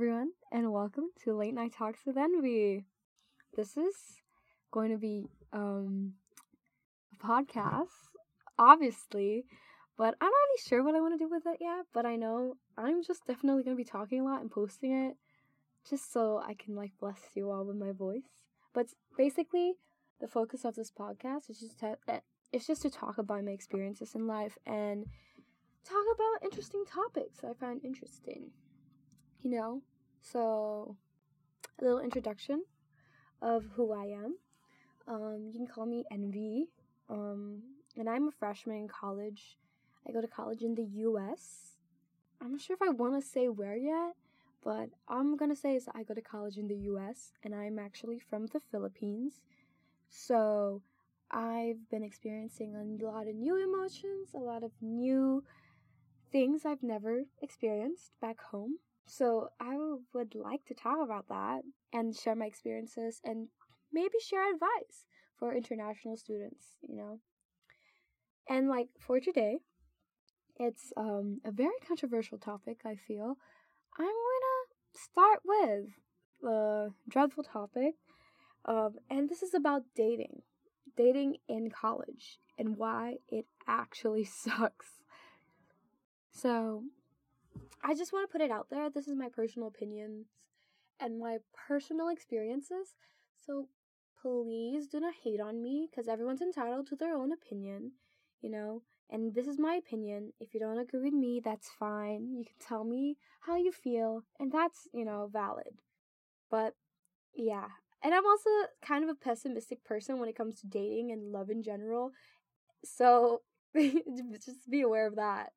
everyone, and welcome to Late Night Talks with Envy. This is going to be um, a podcast, obviously, but I'm not really sure what I want to do with it yet. But I know I'm just definitely going to be talking a lot and posting it just so I can like bless you all with my voice. But basically, the focus of this podcast is just to, eh, it's just to talk about my experiences in life and talk about interesting topics that I find interesting. You know, so a little introduction of who I am. Um, you can call me Envy. Um, and I'm a freshman in college. I go to college in the U.S. I'm not sure if I want to say where yet, but I'm gonna say is I go to college in the U.S. and I'm actually from the Philippines. So I've been experiencing a lot of new emotions, a lot of new things I've never experienced back home. So I would like to talk about that and share my experiences and maybe share advice for international students, you know. And like for today, it's um, a very controversial topic, I feel. I'm to start with the dreadful topic. Um, and this is about dating. Dating in college and why it actually sucks. So, I just want to put it out there. This is my personal opinions and my personal experiences. So, please do not hate on me because everyone's entitled to their own opinion, you know. And this is my opinion. If you don't agree with me, that's fine. You can tell me how you feel, and that's, you know, valid. But yeah. And I'm also kind of a pessimistic person when it comes to dating and love in general. So just be aware of that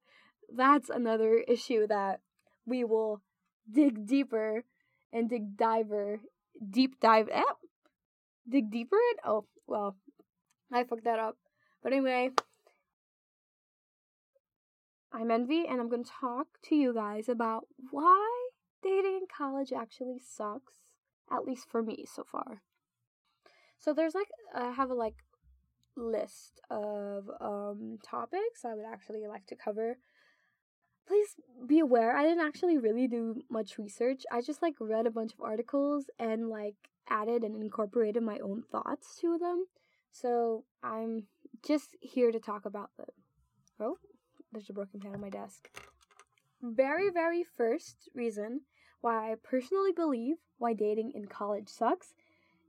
that's another issue that we will dig deeper and dig diver deep dive eh? dig deeper in? Oh well i fucked that up. But anyway i'm envy and i'm to talk to you guys about why dating in college actually sucks at least for me so far. So there's like i have a like list of um topics i would actually like to cover please be aware I didn't actually really do much research. I just like read a bunch of articles and like added and incorporated my own thoughts to them. So I'm just here to talk about them. Oh, there's a broken pen on my desk. Very, very first reason why I personally believe why dating in college sucks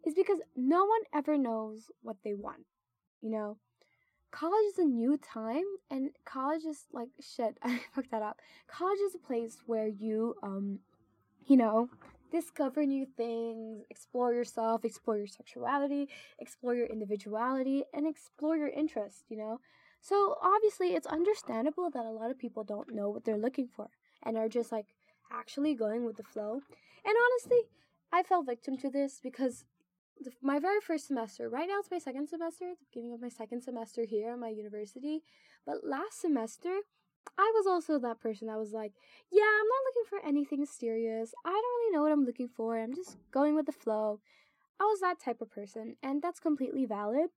is because no one ever knows what they want. You know, college is a new time and college is like shit i fucked that up. College is a place where you um you know discover new things explore yourself explore your sexuality explore your individuality and explore your interests you know? So obviously it's understandable that a lot of people don't know what they're looking for and are just like actually going with the flow. And honestly i fell victim to this because my very first semester. Right now it's my second semester, the beginning of my second semester here at my university. But last semester, I was also that person that was like, yeah, I'm not looking for anything serious. I don't really know what I'm looking for. I'm just going with the flow. I was that type of person, and that's completely valid.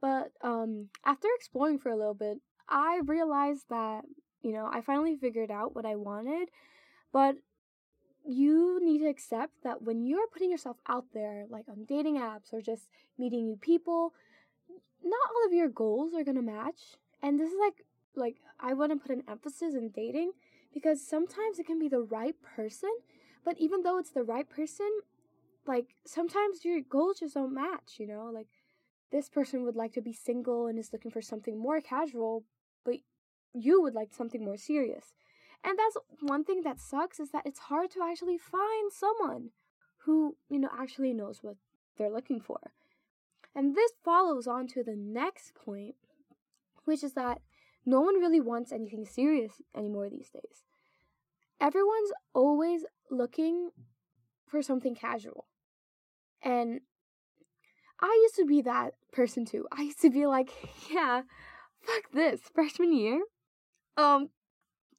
But um, after exploring for a little bit, I realized that, you know, I finally figured out what I wanted, but you need to accept that when you're putting yourself out there, like on dating apps or just meeting new people, not all of your goals are gonna match. And this is like, like I want to put an emphasis in dating because sometimes it can be the right person, but even though it's the right person, like sometimes your goals just don't match. You know, like this person would like to be single and is looking for something more casual, but you would like something more serious. And that's one thing that sucks is that it's hard to actually find someone who, you know, actually knows what they're looking for. And this follows on to the next point, which is that no one really wants anything serious anymore these days. Everyone's always looking for something casual. And I used to be that person too. I used to be like, yeah, fuck this, freshman year. Um,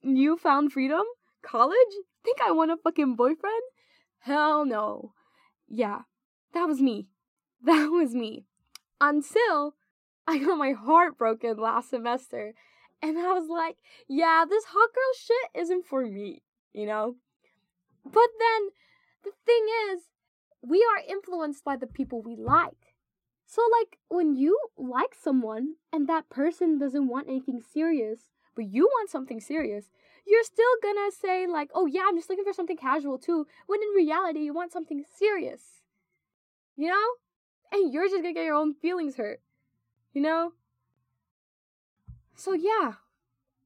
newfound freedom? College? Think I want a fucking boyfriend? Hell no. Yeah, that was me. That was me. Until I got my heart broken last semester. And I was like, yeah, this hot girl shit isn't for me, you know? But then the thing is, we are influenced by the people we like. So, like, when you like someone and that person doesn't want anything serious, but you want something serious, you're still gonna say, like, oh yeah, I'm just looking for something casual too, when in reality, you want something serious. You know? And you're just gonna get your own feelings hurt. You know? So, yeah.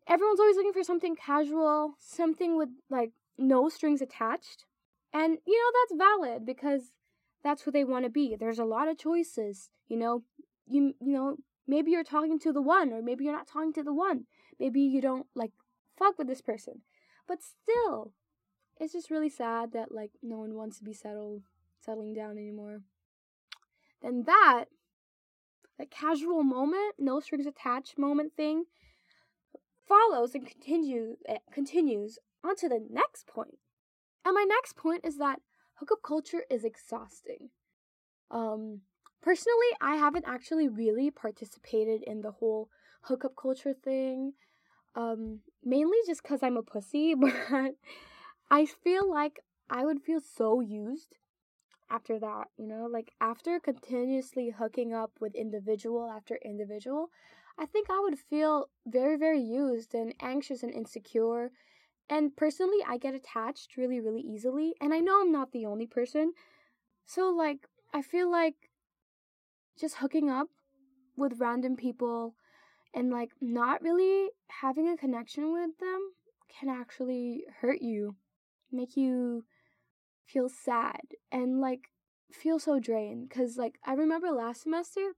Everyone's always looking for something casual, something with, like, no strings attached. And, you know, that's valid because that's who they want to be. There's a lot of choices, you know. You you know, maybe you're talking to the one or maybe you're not talking to the one. Maybe you don't like fuck with this person. But still, it's just really sad that like no one wants to be settled settling down anymore. Then that that casual moment, no strings attached moment thing follows and continues eh, continues onto the next point. And my next point is that hookup culture is exhausting. Um, personally, I haven't actually really participated in the whole hookup culture thing. Um, mainly just because I'm a pussy, but I feel like I would feel so used after that, you know? Like, after continuously hooking up with individual after individual, I think I would feel very, very used and anxious and insecure and personally, I get attached really, really easily. And I know I'm not the only person. So, like, I feel like just hooking up with random people and, like, not really having a connection with them can actually hurt you, make you feel sad, and, like, feel so drained. Because, like, I remember last semester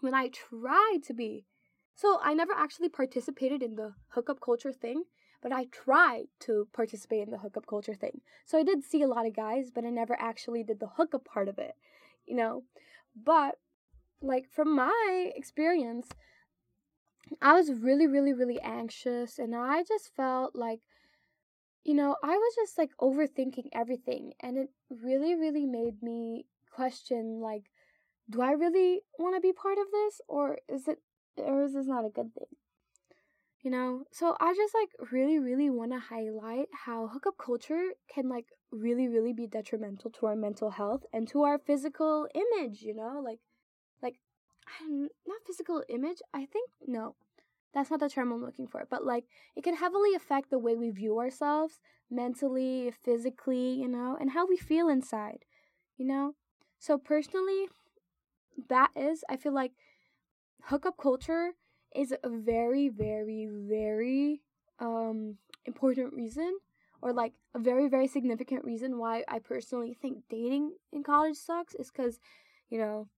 when I tried to be. So, I never actually participated in the hookup culture thing but I tried to participate in the hookup culture thing. So I did see a lot of guys, but I never actually did the hookup part of it, you know? But, like, from my experience, I was really, really, really anxious, and I just felt like, you know, I was just like overthinking everything, and it really, really made me question, like, do I really want to be part of this, or is it, or is this not a good thing? you know so i just like really really want to highlight how hookup culture can like really really be detrimental to our mental health and to our physical image you know like not physical image i think no. That's not the term i'm looking for but like it can heavily affect the way we view ourselves mentally physically you know and how we feel inside you know? So personally that is i feel like hookup culture is a very, very, very um, important reason, or like a very, very significant reason why I personally think dating in college sucks is because, you know,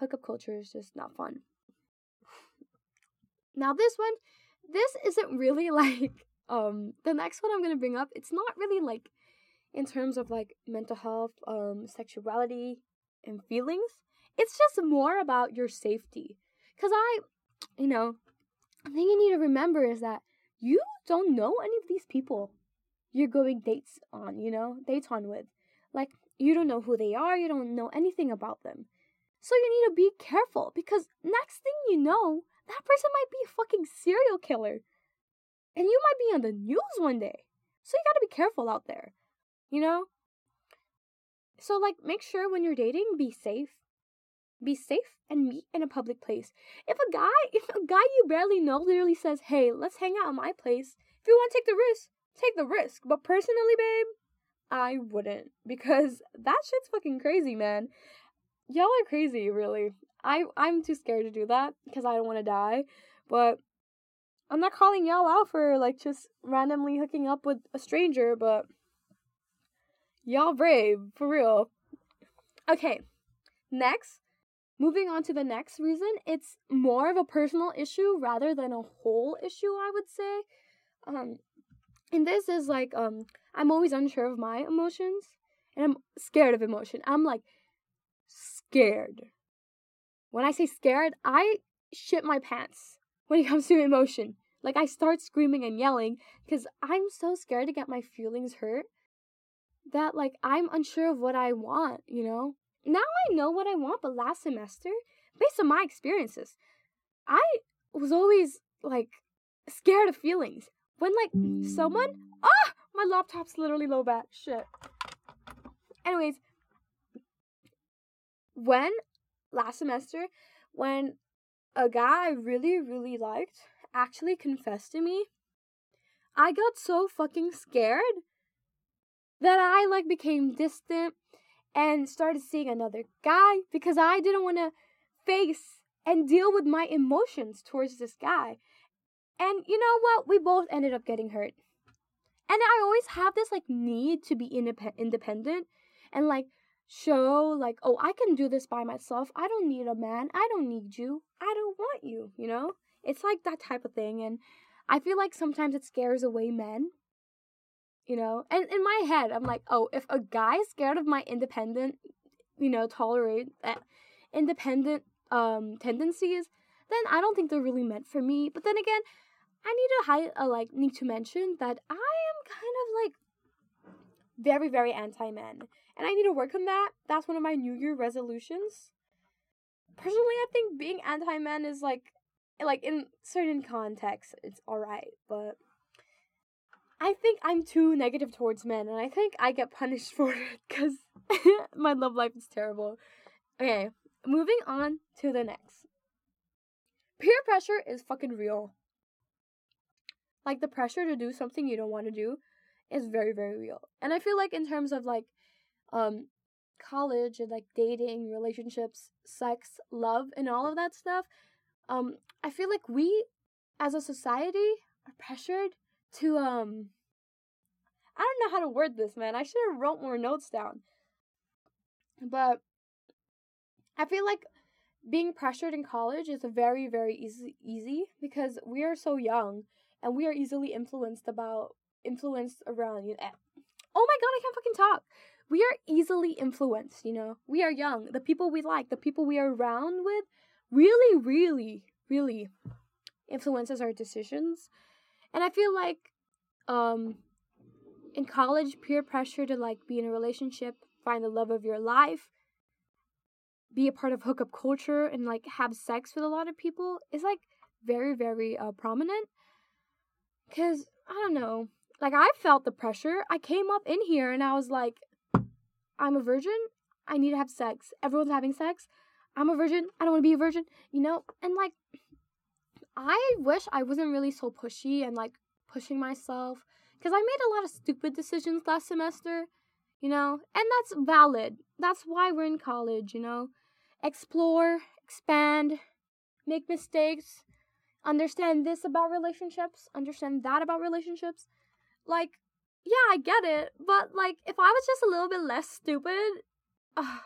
hookup culture is just not fun. now, this one, this isn't really like um the next one I'm gonna bring up. It's not really like in terms of like mental health, um, sexuality, and feelings. It's just more about your safety. Cause I you know, the thing you need to remember is that you don't know any of these people you're going dates on, you know, dates on with. Like, you don't know who they are, you don't know anything about them. So you need to be careful because next thing you know, that person might be a fucking serial killer. And you might be on the news one day. So you gotta be careful out there, you know? So, like, make sure when you're dating, be safe, be safe and meet in a public place. If a guy, if a guy you barely know literally says, "Hey, let's hang out at my place," if you want to take the risk, take the risk. But personally, babe, I wouldn't because that shit's fucking crazy, man. Y'all are crazy, really. I I'm too scared to do that because I don't want to die. But I'm not calling y'all out for like just randomly hooking up with a stranger, but y'all brave for real. Okay, next Moving on to the next reason, it's more of a personal issue rather than a whole issue, I would say. Um, and this is like, um, I'm always unsure of my emotions, and I'm scared of emotion. I'm like scared. When I say scared, I shit my pants when it comes to emotion. Like I start screaming and yelling because I'm so scared to get my feelings hurt that like I'm unsure of what I want, you know? now I know what I want, but last semester, based on my experiences, I was always like scared of feelings. When like someone ah, my laptop's literally low bat. Shit. Anyways, when last semester, when a guy I really, really liked actually confessed to me, I got so fucking scared that I like became distant and started seeing another guy because I didn't want to face and deal with my emotions towards this guy. And you know what? We both ended up getting hurt. And I always have this like need to be indep- independent and like show like, "Oh, I can do this by myself. I don't need a man. I don't need you. I don't want you," you know? It's like that type of thing and I feel like sometimes it scares away men. You know? And in my head, I'm like, "Oh, if a guy is scared of my independent, you know, tolerate uh, independent um tendencies, then I don't think they're really meant for me. But then again, I need to high, uh, like need to mention that I am kind of like very very anti men, and I need to work on that. That's one of my New Year resolutions. Personally, I think being anti men is like like in certain contexts it's all right, but I think I'm too negative towards men, and I think I get punished for it because my love life is terrible. Okay, moving on to the next. Peer pressure is fucking real. Like the pressure to do something you don't want to do is very very real. And I feel like in terms of like um college and like dating, relationships, sex, love and all of that stuff, um I feel like we as a society are pressured to um I don't know how to word this, man. I should have wrote more notes down. But I feel like being pressured in college is very very easy easy because we are so young and we are easily influenced about influenced around you. Know, Oh my god, I can't fucking talk. We are easily influenced, you know. We are young. The people we like, the people we are around with really really really influences our decisions. And I feel like um in college peer pressure to like be in a relationship, find the love of your life, be a part of hookup culture and like have sex with a lot of people is like very very uh, prominent because i don't know like i felt the pressure i came up in here and i was like i'm a virgin i need to have sex. Everyone's having sex. I'm a virgin i don't want to be a virgin you know? And like i wish i wasn't really so pushy and like pushing myself because i made a lot of stupid decisions last semester you know? And that's valid. That's why we're in college you know? Explore, expand, make mistakes, understand this about relationships, understand that about relationships. Like, yeah, I get it, but like, if I was just a little bit less stupid, uh,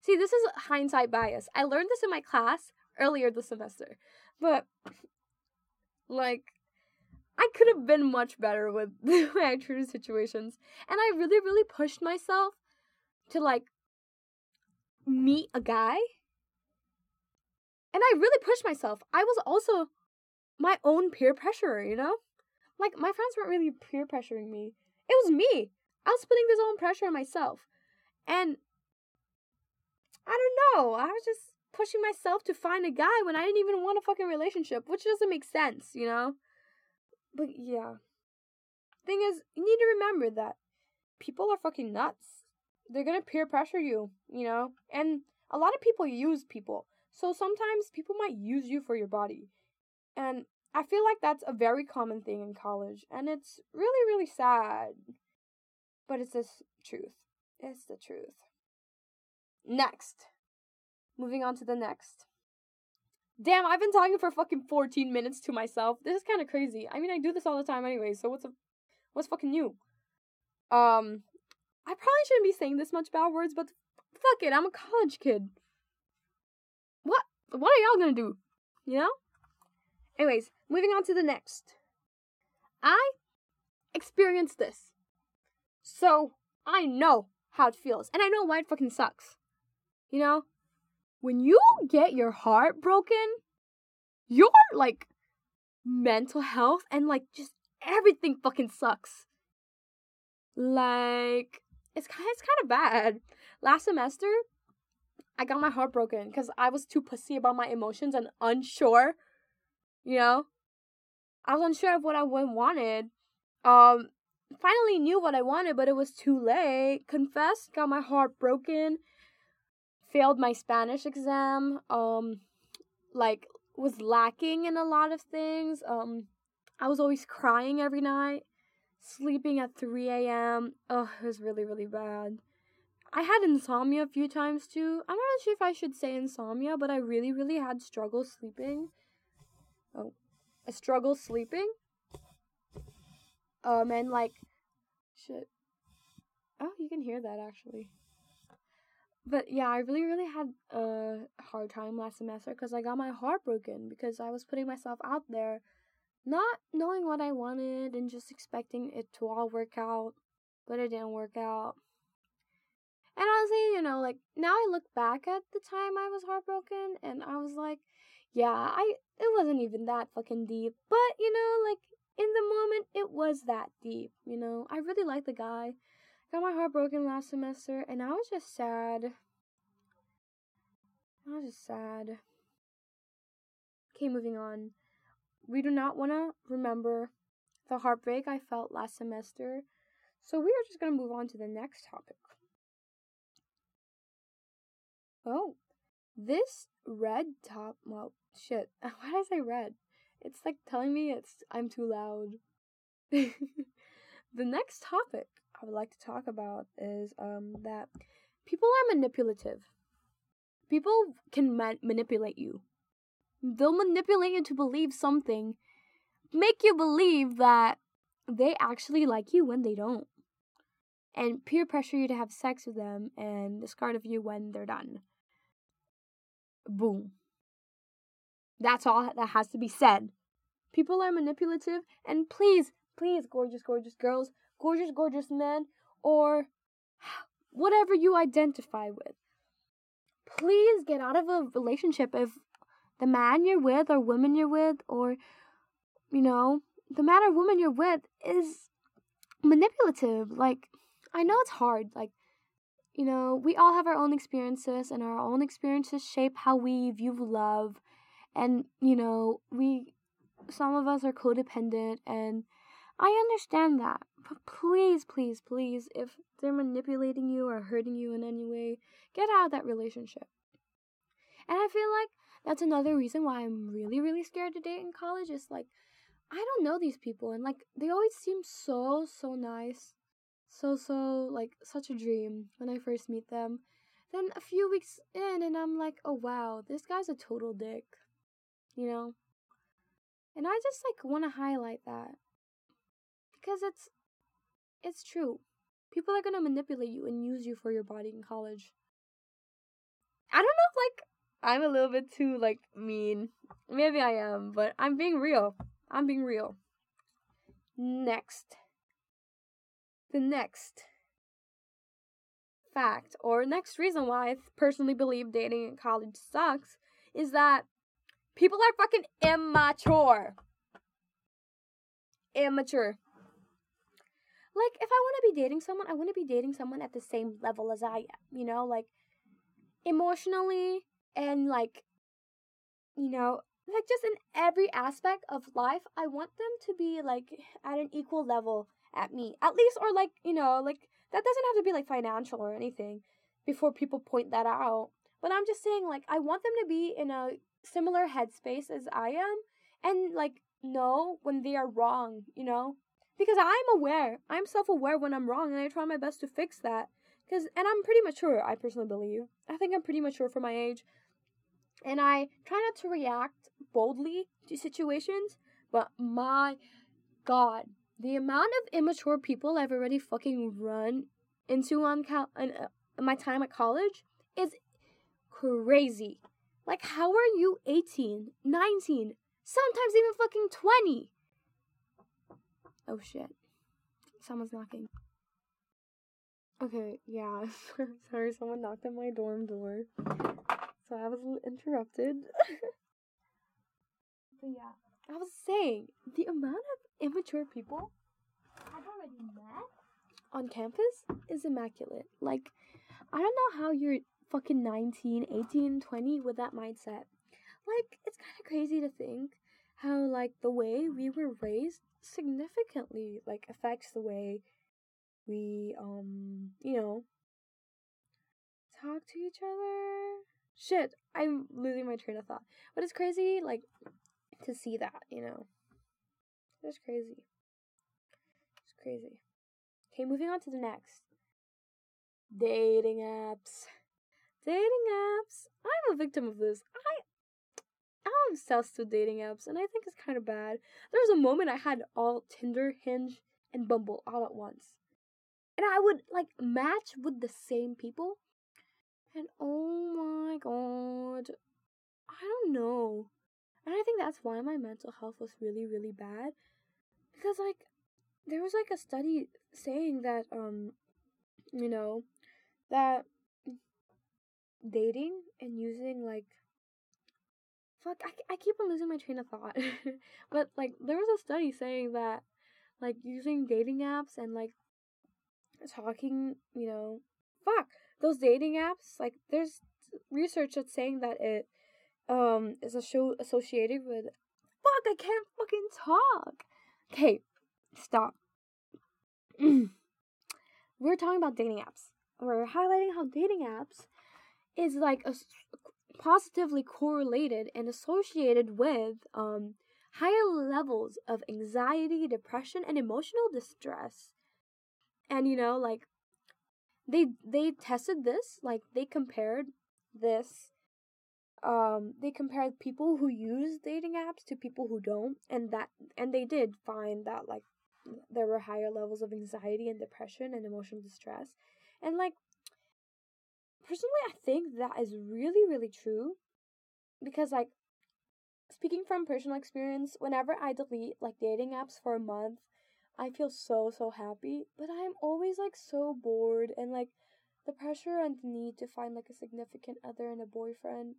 see, this is hindsight bias. I learned this in my class earlier this semester, but like, I could have been much better with my true situations, and I really, really pushed myself to like meet a guy. And I really pushed myself. I was also my own peer pressure, you know? Like, my friends weren't really peer pressuring me. It was me. I was putting this own pressure on myself. And I don't know. I was just pushing myself to find a guy when I didn't even want a fucking relationship, which doesn't make sense, you know? But yeah. Thing is, you need to remember that people are fucking nuts they're gonna peer pressure you, you know? And a lot of people use people. So sometimes people might use you for your body. And I feel like that's a very common thing in college. And it's really, really sad. But it's the truth. It's the truth. Next. Moving on to the next. Damn, I've been talking for fucking 14 minutes to myself. This is kind of crazy. I mean, I do this all the time anyway, so what's a what's fucking new? Um, I probably shouldn't be saying this much bad words, but fuck it, I'm a college kid. What? What are y'all gonna do? You know? Anyways, moving on to the next. I experienced this. So I know how it feels. And I know why it fucking sucks. You know? When you get your heart broken, your like mental health and like just everything fucking sucks. Like it's kind it's kind of bad. Last semester, I got my heart broken because I was too pussy about my emotions and unsure. You know, I was unsure of what I wanted. Um, finally knew what I wanted, but it was too late. Confessed, got my heart broken, failed my Spanish exam, um, like was lacking in a lot of things. Um, I was always crying every night, sleeping at 3 a.m. Oh, it was really, really bad. I had insomnia a few times too. I'm not sure if I should say insomnia, but I really, really had struggles sleeping. Oh, a struggle sleeping. Um, and like, shit. Oh, you can hear that actually. But yeah, I really, really had a hard time last semester because I got my heart broken because I was putting myself out there, not knowing what I wanted and just expecting it to all work out, but it didn't work out. And honestly, you know, like now I look back at the time I was heartbroken and I was like, yeah, I it wasn't even that fucking deep. But, you know, like in the moment it was that deep, you know. I really liked the guy. Got my heart broken last semester and I was just sad. I was just sad. Okay, moving on. We do not want to remember the heartbreak I felt last semester. So we are just going to move on to the next topic. Oh, this red top. Well, shit. Why did I say red? It's like telling me it's I'm too loud. the next topic I would like to talk about is um that people are manipulative. People can ma- manipulate you. They'll manipulate you to believe something, make you believe that they actually like you when they don't, and peer pressure you to have sex with them and discard of you when they're done. Boom. That's all that has to be said. People are manipulative, and please, please, gorgeous, gorgeous girls, gorgeous, gorgeous men, or whatever you identify with, please get out of a relationship if the man you're with, or woman you're with, or, you know, the man or woman you're with is manipulative. Like, I know it's hard. Like, you know, we all have our own experiences, and our own experiences shape how we view love. And, you know, we, some of us are codependent, and I understand that. But please, please, please, if they're manipulating you or hurting you in any way, get out of that relationship. And I feel like that's another reason why I'm really, really scared to date in college. Is like, I don't know these people, and like, they always seem so, so nice so so like such a dream when I first meet them. Then a few weeks in and I'm like, "Oh wow, this guy's a total dick." You know? And I just like want to highlight that because it's it's true. People are going to manipulate you and use you for your body in college. I don't know if like I'm a little bit too like mean. Maybe I am, but I'm being real. I'm being real. Next the next fact or next reason why I personally believe dating in college sucks is that people are fucking immature. Immature. Like, if I want to be dating someone, I want to be dating someone at the same level as I am, you know, like emotionally and like, you know, like just in every aspect of life, I want them to be like at an equal level at me. At least, or like, you know, like, that doesn't have to be like financial or anything before people point that out. But I'm just saying, like, I want them to be in a similar headspace as I am and, like, know when they are wrong, you know? Because I'm aware. I'm self aware when I'm wrong and I try my best to fix that. Because, and I'm pretty mature, I personally believe. I think I'm pretty mature for my age. And I try not to react boldly to situations, but my god, the amount of immature people I've already fucking run into on cal- in, uh, my time at college is crazy. Like, how are you 18, 19, sometimes even fucking 20? Oh shit. Someone's knocking. Okay, yeah. Sorry, someone knocked on my dorm door. So I was interrupted. but yeah, I was saying, the amount of immature people I've already met on campus is immaculate. Like, I don't know how you're fucking 19, 18, 20 with that mindset. Like, it's kind of crazy to think how like the way we were raised significantly like affects the way we um you know talk to each other. Shit i'm losing my train of thought. But it's crazy like to see that you know? It's crazy. It's crazy. Okay moving on to the next. Dating apps dating apps i'm a victim of this i I'm obsessed with dating apps, and I think it's kind of bad. There was a moment I had all Tinder, Hinge, and Bumble all at once. And I would like match with the same people. And oh my god. I don't know. And I think that's why my mental health was really, really bad. Because like there was like a study saying that um you know that dating and using like fuck I, I keep on losing my train of thought. But like there was a study saying that like using dating apps and like talking you know fuck those dating apps like there's research that's saying that it um is a show associated with fuck i can't fucking talk. Okay stop. We're talking about dating apps. We're highlighting how dating apps is like a positively correlated and associated with um, higher levels of anxiety, depression, and emotional distress. And you know, like they they tested this, like they compared this um they compared people who use dating apps to people who don't and that and they did find that like there were higher levels of anxiety and depression and emotional distress and like personally, I think that is really, really true. Because, like, speaking from personal experience, whenever I delete, like, dating apps for a month, I feel so, so happy. But I'm always, like, so bored. And, like, the pressure and the need to find, like, a significant other and a boyfriend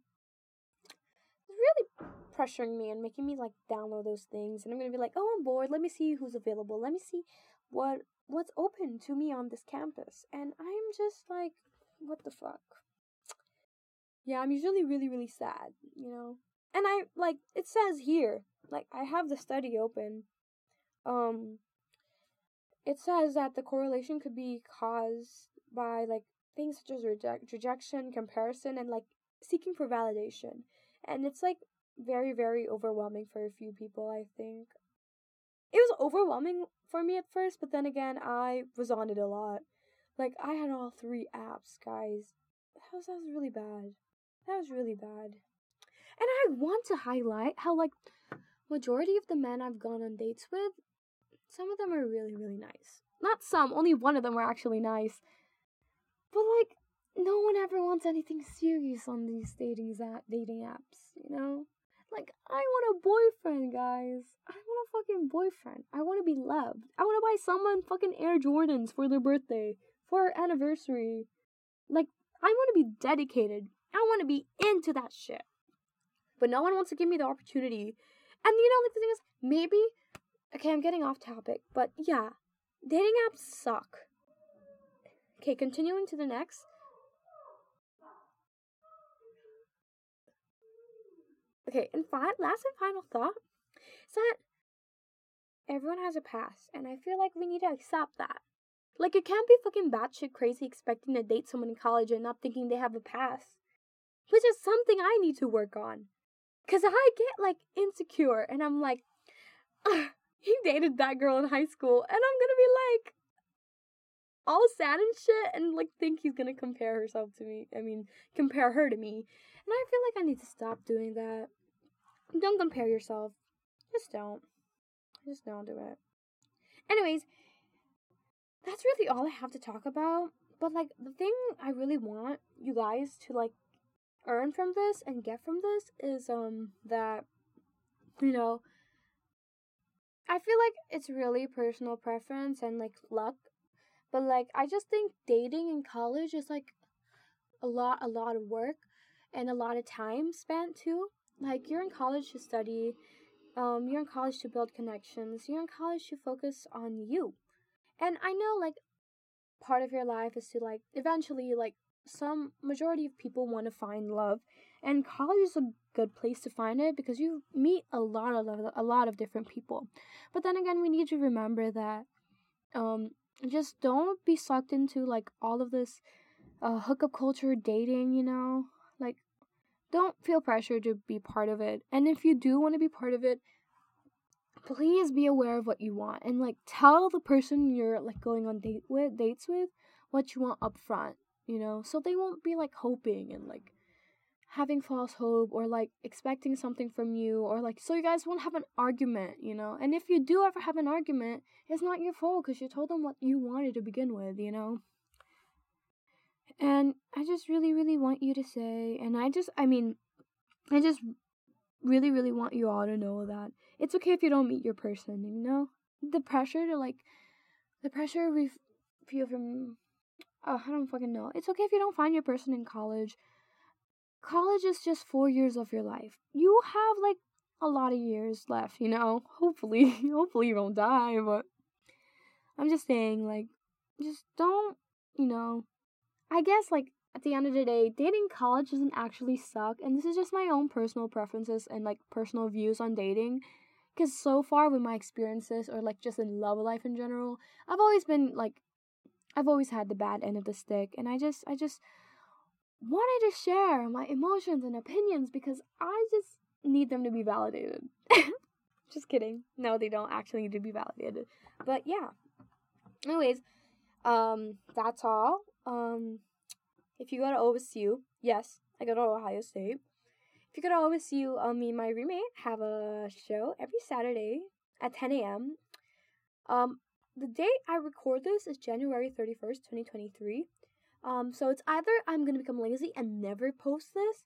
is really pressuring me and making me, like, download those things. And I'm gonna be like, oh, I'm bored. Let me see who's available. Let me see what what's open to me on this campus. And I'm just like, what the fuck? Yeah, I'm usually really, really sad, you know? And I, like, it says here, like, I have the study open. Um, it says that the correlation could be caused by, like, things such as reject- rejection, comparison, and, like, seeking for validation. And it's, like, very, very overwhelming for a few people, I think. It was overwhelming for me at first, but then again, I was on it a lot. Like I had all three apps, guys. That was that was really bad. That was really bad. And I want to highlight how like majority of the men I've gone on dates with, some of them are really really nice. Not some, only one of them were actually nice. But like no one ever wants anything serious on these dating app dating apps, you know? Like I want a boyfriend, guys. I want a fucking boyfriend. I want to be loved. I want to buy someone fucking Air Jordans for their birthday for our anniversary. Like, I want to be dedicated. I want to be into that shit. But no one wants to give me the opportunity. And you know, like the thing is, maybe okay, I'm getting off topic, but yeah, dating apps suck. Okay, continuing to the next. Okay, and fi- last and final thought is that everyone has a past, and I feel like we need to accept that. Like, you can't be fucking batshit crazy expecting to date someone in college and not thinking they have a past. Which is something I need to work on. Cause I get like insecure and I'm like, he dated that girl in high school and I'm gonna be like all sad and shit and like think he's gonna compare herself to me. I mean, compare her to me. And I feel like I need to stop doing that. Don't compare yourself. Just don't. Just don't do it. Anyways, that's really all I have to talk about. But like the thing I really want you guys to like earn from this and get from this is um that you know I feel like it's really personal preference and like luck. But like I just think dating in college is like a lot a lot of work and a lot of time spent too. Like you're in college to study, um you're in college to build connections, you're in college to focus on you and I know like part of your life is to like eventually like some majority of people want to find love, and college is a good place to find it because you meet a lot of a lot of different people. But then again, we need to remember that um just don't be sucked into like all of this uh, hookup culture, dating, you know? Like don't feel pressure to be part of it. And if you do want to be part of it, please be aware of what you want and like tell the person you're like going on date with dates with what you want up front, you know? So they won't be like hoping and like having false hope or like expecting something from you or like so you guys won't have an argument, you know? And if you do ever have an argument, it's not your fault cuz you told them what you wanted to begin with, you know? And I just really really want you to say and I just I mean I just really really want you all to know that it's okay if you don't meet your person, you know? The pressure to like the pressure we feel from oh, I don't fucking know. It's okay if you don't find your person in college college is just four years of your life. You have like a lot of years left, you know. Hopefully, hopefully you don't die, but I'm just saying, like, just don't, you know. I guess like at the end of the day, dating college doesn't actually suck, and this is just my own personal preferences and like personal views on dating. Because so far, with my experiences or like just in love life in general, I've always been like, I've always had the bad end of the stick, and I just, I just wanted to share my emotions and opinions because I just need them to be validated. just kidding. No, they don't actually need to be validated. But yeah. Anyways, um, that's all. Um, if you go to OSU, yes, I go to Ohio State. If you go to OSU, um, me and my roommate have a show every Saturday at 10 a.m. Um, the date I record this is January 31st, 2023. Um, so it's either I'm gonna become lazy and never post this,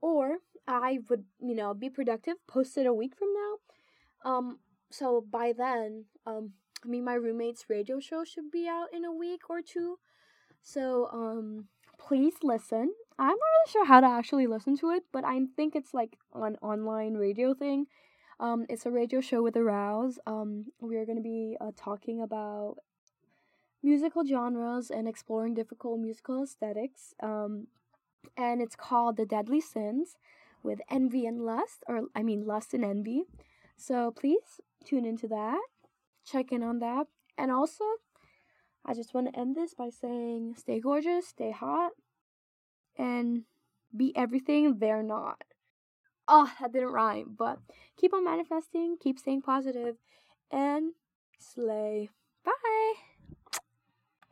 or I would, you know, be productive, post it a week from now. Um, so by then, um, I mean my roommate's radio show should be out in a week or two. So, um, please listen. I'm not really sure how to actually listen to it, but I think it's like an online radio thing. Um, it's a radio show with Arouse. Um, we are going to be uh, talking about musical genres and exploring difficult musical aesthetics. Um, and it's called The Deadly Sins with Envy and Lust, or I mean, Lust and Envy. So please tune into that, check in on that. And also, I just want to end this by saying stay gorgeous, stay hot, and be everything they're not. Oh, that didn't rhyme, but keep on manifesting, keep staying positive, and slay. Bye.